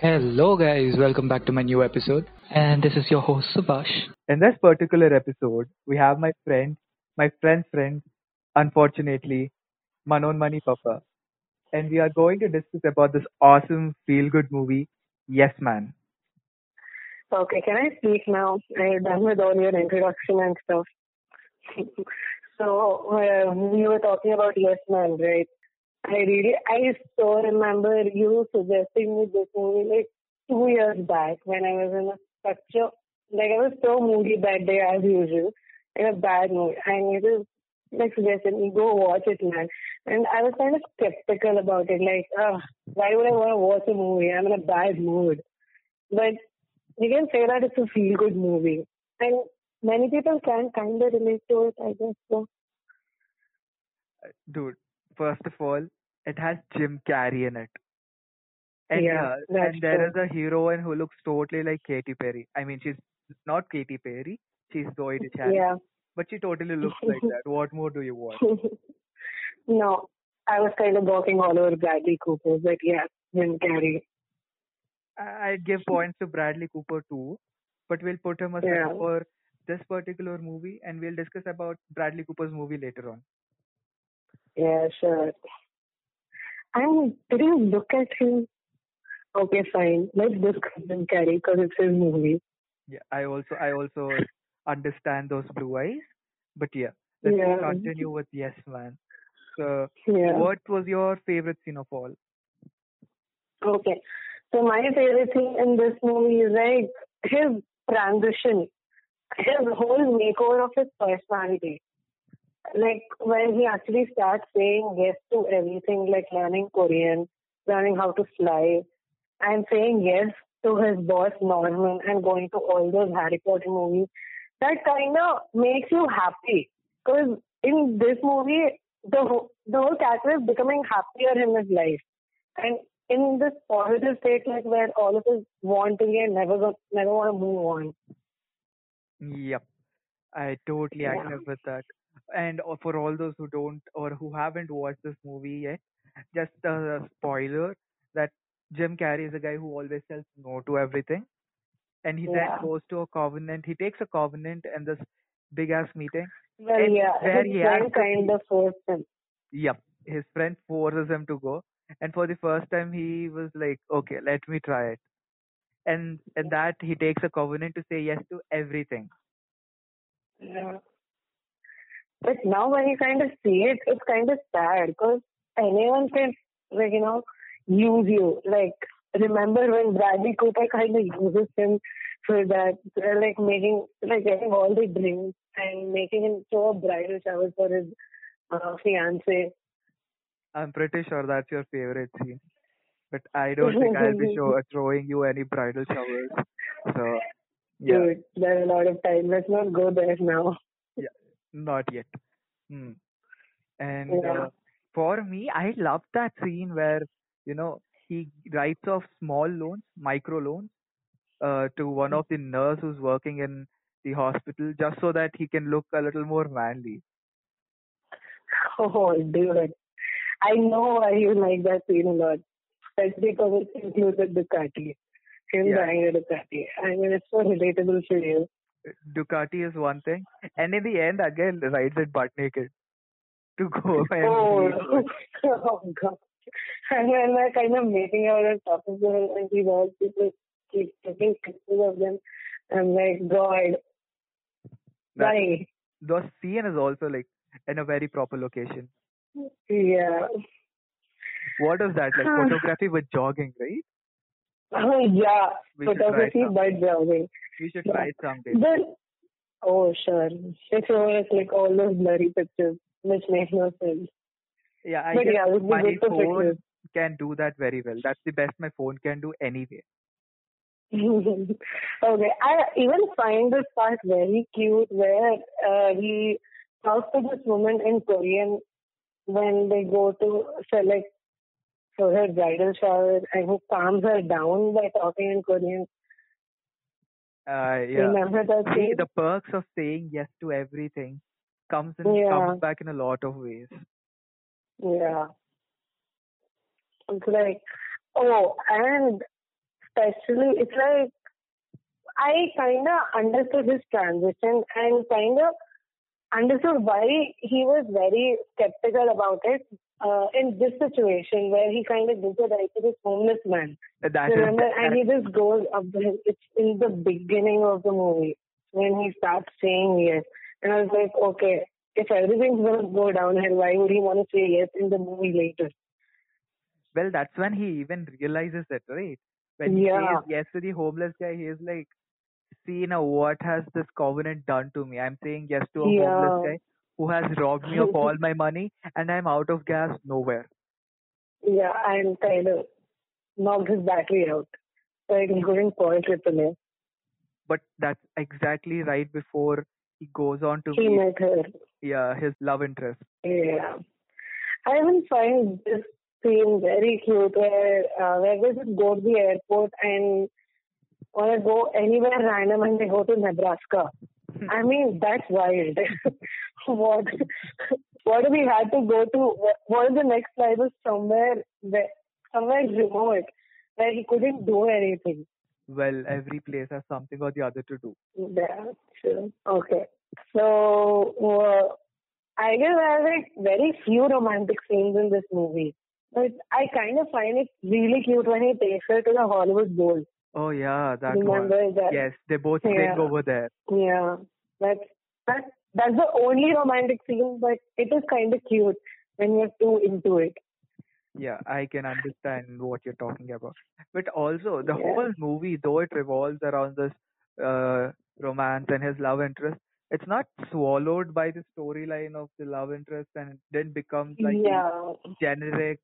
Hello, guys, welcome back to my new episode. And this is your host, Subhash. In this particular episode, we have my friend, my friend's friend, unfortunately, Manon Mani Papa. And we are going to discuss about this awesome feel good movie, Yes Man. Okay, can I speak now? I'm done with all your introduction and stuff. so, uh, we were talking about Yes Man, right? I really, I still remember you suggesting me this movie like two years back when I was in a such a, like I was so moody that day as usual, in a bad mood. And you just like suggested me go watch it, man. And I was kind of skeptical about it, like, uh, why would I want to watch a movie? I'm in a bad mood. But you can say that it's a feel good movie. And many people can kind of relate to it, I guess so. Dude, first of all, it has Jim Carrey in it. And Yeah, uh, and there true. is a heroine who looks totally like Katy Perry. I mean, she's not Katy Perry, she's Zooey Deschanel, Yeah. but she totally looks like that. What more do you want? no, I was kind of walking all over Bradley Cooper, but yeah, Jim Carrey. I- I'd give points to Bradley Cooper too, but we'll put him aside Yeah. for this particular movie, and we'll discuss about Bradley Cooper's movie later on. Yeah, sure. And did you look at him? Okay, fine. Let's discuss Jim Carrey because it's his movie. Yeah, I also I also understand those blue eyes, but yeah, let's Yeah. continue with Yes Man. So, Yeah. what was your favorite scene of all? Okay. So my favorite thing in this movie is like his transition, his whole makeover of his personality. Like when he actually starts saying yes to everything, like learning Korean, learning how to fly, and saying yes to his boss Norman and going to all those Harry Potter movies. That kind of makes you happy because in this movie, the whole, the whole character is becoming happier in his life, and in this positive state, like where all of us want to be and never go, never want to move on. Yep, I totally Yeah. agree with that. And uh, for all those who don't or who haven't watched this movie yet, just a spoiler that Jim Carrey is a guy who always says no to everything, and he then goes to a covenant. He takes a covenant and this big ass meeting. Well, And yeah, where his he friend kind of forced him. Yep, his friend forces him to go, and for the first time he was like, "Okay, let me try it." And and that he takes a covenant to say yes to everything. Yeah. But now when you kind of see it, it's kind of sad because anyone can, like, you know, use you. Like, remember when Bradley Cooper kind of uses him for that, like making, like getting all the drinks and making him throw a bridal shower for his uh, fiance. I'm pretty sure that's your favorite scene, but I don't think I'll be show, throwing you any bridal showers. So yeah, Dude, there's a lot of time. Let's not go there now. Not yet. Hmm. And Yeah. uh, for me, I love that scene where you know he writes off small loans, micro loans, uh, to one of the nurse who's working in the hospital, just so that he can look a little more manly. Oh, dude. I know why you like that scene a lot. That's because it included Ducati. Him Yeah. buying a Ducati. I mean, it's so relatable for you. Ducati is one thing, and in the end, again rides it butt naked to go oh, and Oh, oh God. And when they're kind of making out and talking to her and these all people keep taking pictures of them. I'm like, God, that why? the scene is also like in a very proper location. Yeah. What is that like? Photography with jogging, right? Oh, yeah. We Photography some. by jogging. We should Yeah. try it someday. Then, oh, sure. Show us like all those blurry pictures, which make no sense. Yeah, I But guess yeah, it my phone pictures. can do that very well. That's the best my phone can do anyway. okay, I even find this part very cute where uh, he talks to this woman in Korean when they go to select for her bridal shower and he calms her down by talking in Korean. Uh, yeah. Remember that See, the perks of saying yes to everything comes in Yeah. comes back in a lot of ways. Yeah. It's like, oh, and especially, it's like I kind of understood his transition and kind of understood why he was very skeptical about it uh, in this situation where he kind of gives it right to this homeless man. That is- Remember, and he just goes up there. It's in the beginning of the movie when he starts saying yes. And I was like, okay, if everything's going to go downhill, why would he want to say yes in the movie later? well, that's when he even realizes it, right? When he Yeah. says yes to the homeless guy, he is like, see now what has this covenant done to me? I'm saying yes to a homeless guy who has robbed me of all my money and I'm out of gas nowhere. Yeah, and kind of knocked his battery out. Like he couldn't call AAA. But that's exactly right before he goes on to He meet met her. yeah, his love interest. Yeah. I even find this scene very cute where uh, where they just go to the airport and to go anywhere random and they go to Nebraska. I mean, that's wild. what what do we had to go to? What, what the next flight was somewhere where, somewhere remote where he couldn't do anything? Well, every place has something or the other to do. Yeah, sure. Okay. So, uh, I guess there are like very few romantic scenes in this movie. But I kind of find it really cute when he takes her to the Hollywood Bowl. Oh yeah, that one. Remember that? Yes, they both sing Yeah. over there. Yeah. That's, that, that's the only romantic scene, but it is kind of cute when you're too into it. Yeah, I can understand what you're talking about. But also, the Yeah. whole movie, though it revolves around this uh, romance and his love interest, it's not swallowed by the storyline of the love interest and it then becomes like yeah. generic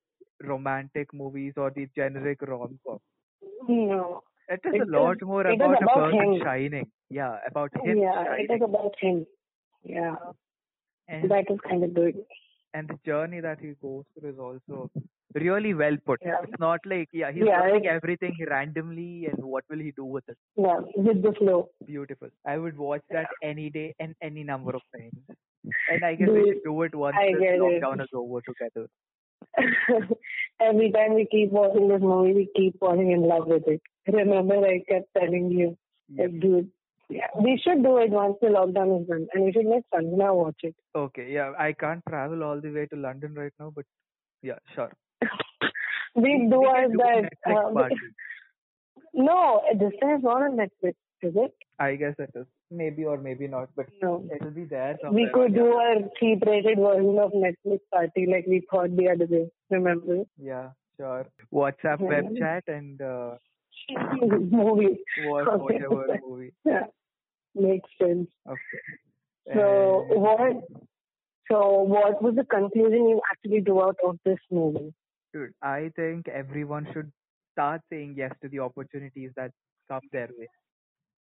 romantic movies or the generic rom com. No. It is It a lot is- more it is about a about person him. shining. Yeah, about him Yeah, shining. it is about him. Yeah. and, That is kind of good. and the journey that he goes through is also really well put. Yeah. It's not like, yeah, he's Yeah, doing it- everything randomly and what will he do with it? Yeah, with the flow. Beautiful. I would watch that any day and any number of times. And I guess we it. should do it once I this get lockdown is over together. Every time we keep watching this movie, we keep falling in love with it. Remember, I kept telling you, dude, yeah, we should do it once the lockdown is done, and we should make Sanjana watch it. Okay, yeah, I can't travel all the way to London right now, but yeah, sure. We do we our can do a best. Uh, no, this time is not on Netflix, is it? I guess it is. Maybe or maybe not, but No. it'll be there somewhere. We could do a cheap-rated version of Netflix party, like we thought the other day. Remember? Yeah, sure. WhatsApp Yeah. web chat and uh, movie. Okay. whatever movie. Yeah, makes sense. Okay. So And- what? So what was the conclusion you actually drew out of this movie? Dude, I think everyone should start saying yes to the opportunities that come their way.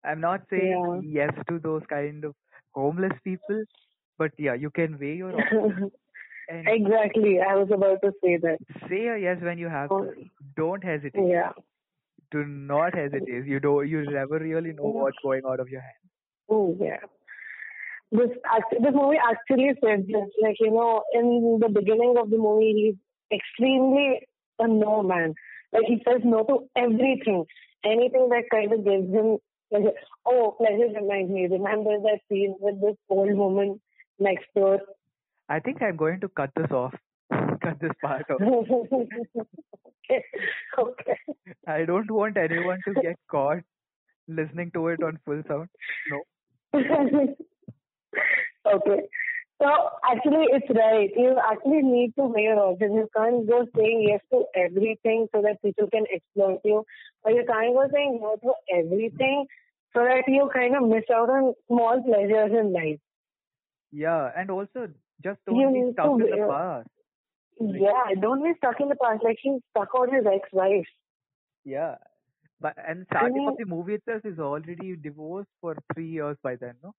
I'm not saying yes to those kind of homeless people, but yeah, you can weigh your options and exactly, I was about to say that. say a yes when you have Oh, to. Don't hesitate. Yeah. Do not hesitate. You don't. You never really know what's going out of your hand. Oh yeah. This act- this movie actually says this. Like you know, in the beginning of the movie, he's extremely a no man. Like he says no to everything, anything that kind of gives him pleasure. Oh, pleasure reminds me. Remember that scene with this old woman next door? I think I'm going to cut this off. cut this part off. okay. Okay. I don't want anyone to get caught listening to it on full sound. No. okay. So actually, it's right. You actually need to weigh your options. You can't go saying yes to everything so that people can exploit you, or you can't go saying no to everything so that you kind of miss out on small pleasures in life. Yeah, and also just don't You be stuck in the past. Yeah, don't be stuck in the past. Like he's stuck on his ex-wife. Yeah. But and starting of mean- the movie itself is already divorced for three years by then, no?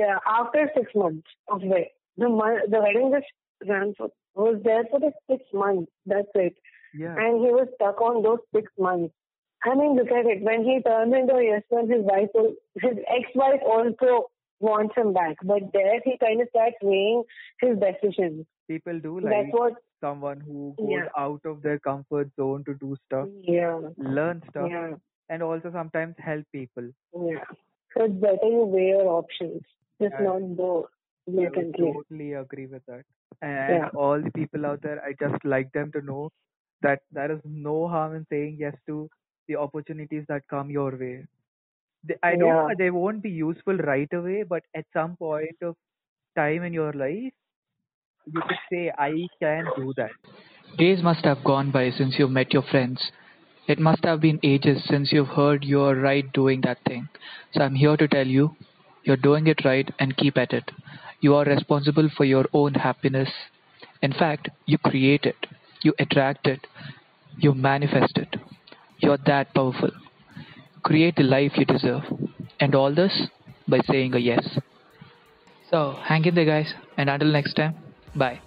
Yeah, after six months of the mon- the wedding just ran for was there for the six months. That's it. Yeah. and he was stuck on those six months. I mean, look at it. When he turns into a yes man, his wife, will, his ex-wife also wants him back. But there, he kind of starts weighing his decisions. People do like That's what. someone who goes Yeah. out of their comfort zone to do stuff, Yeah. learn stuff. Yeah. and also sometimes help people. Yeah. So it's better you weigh your options, just Yeah. not go I totally agree with that. And Yeah. all the people out there, I just like them to know that there is no harm in saying yes to the opportunities that come your way. They, I know Yeah. they won't be useful right away, but at some point of time in your life, you could say, I can do that. Days must have gone by since you've met your friends. It must have been ages since you've heard you're right doing that thing. So I'm here to tell you, you're doing it right and keep at it. You are responsible for your own happiness. In fact, you create it, you attract it, you manifest it. You're that powerful. Create the life you deserve. And all this by saying a yes. So hang in there, guys, and until next time, bye.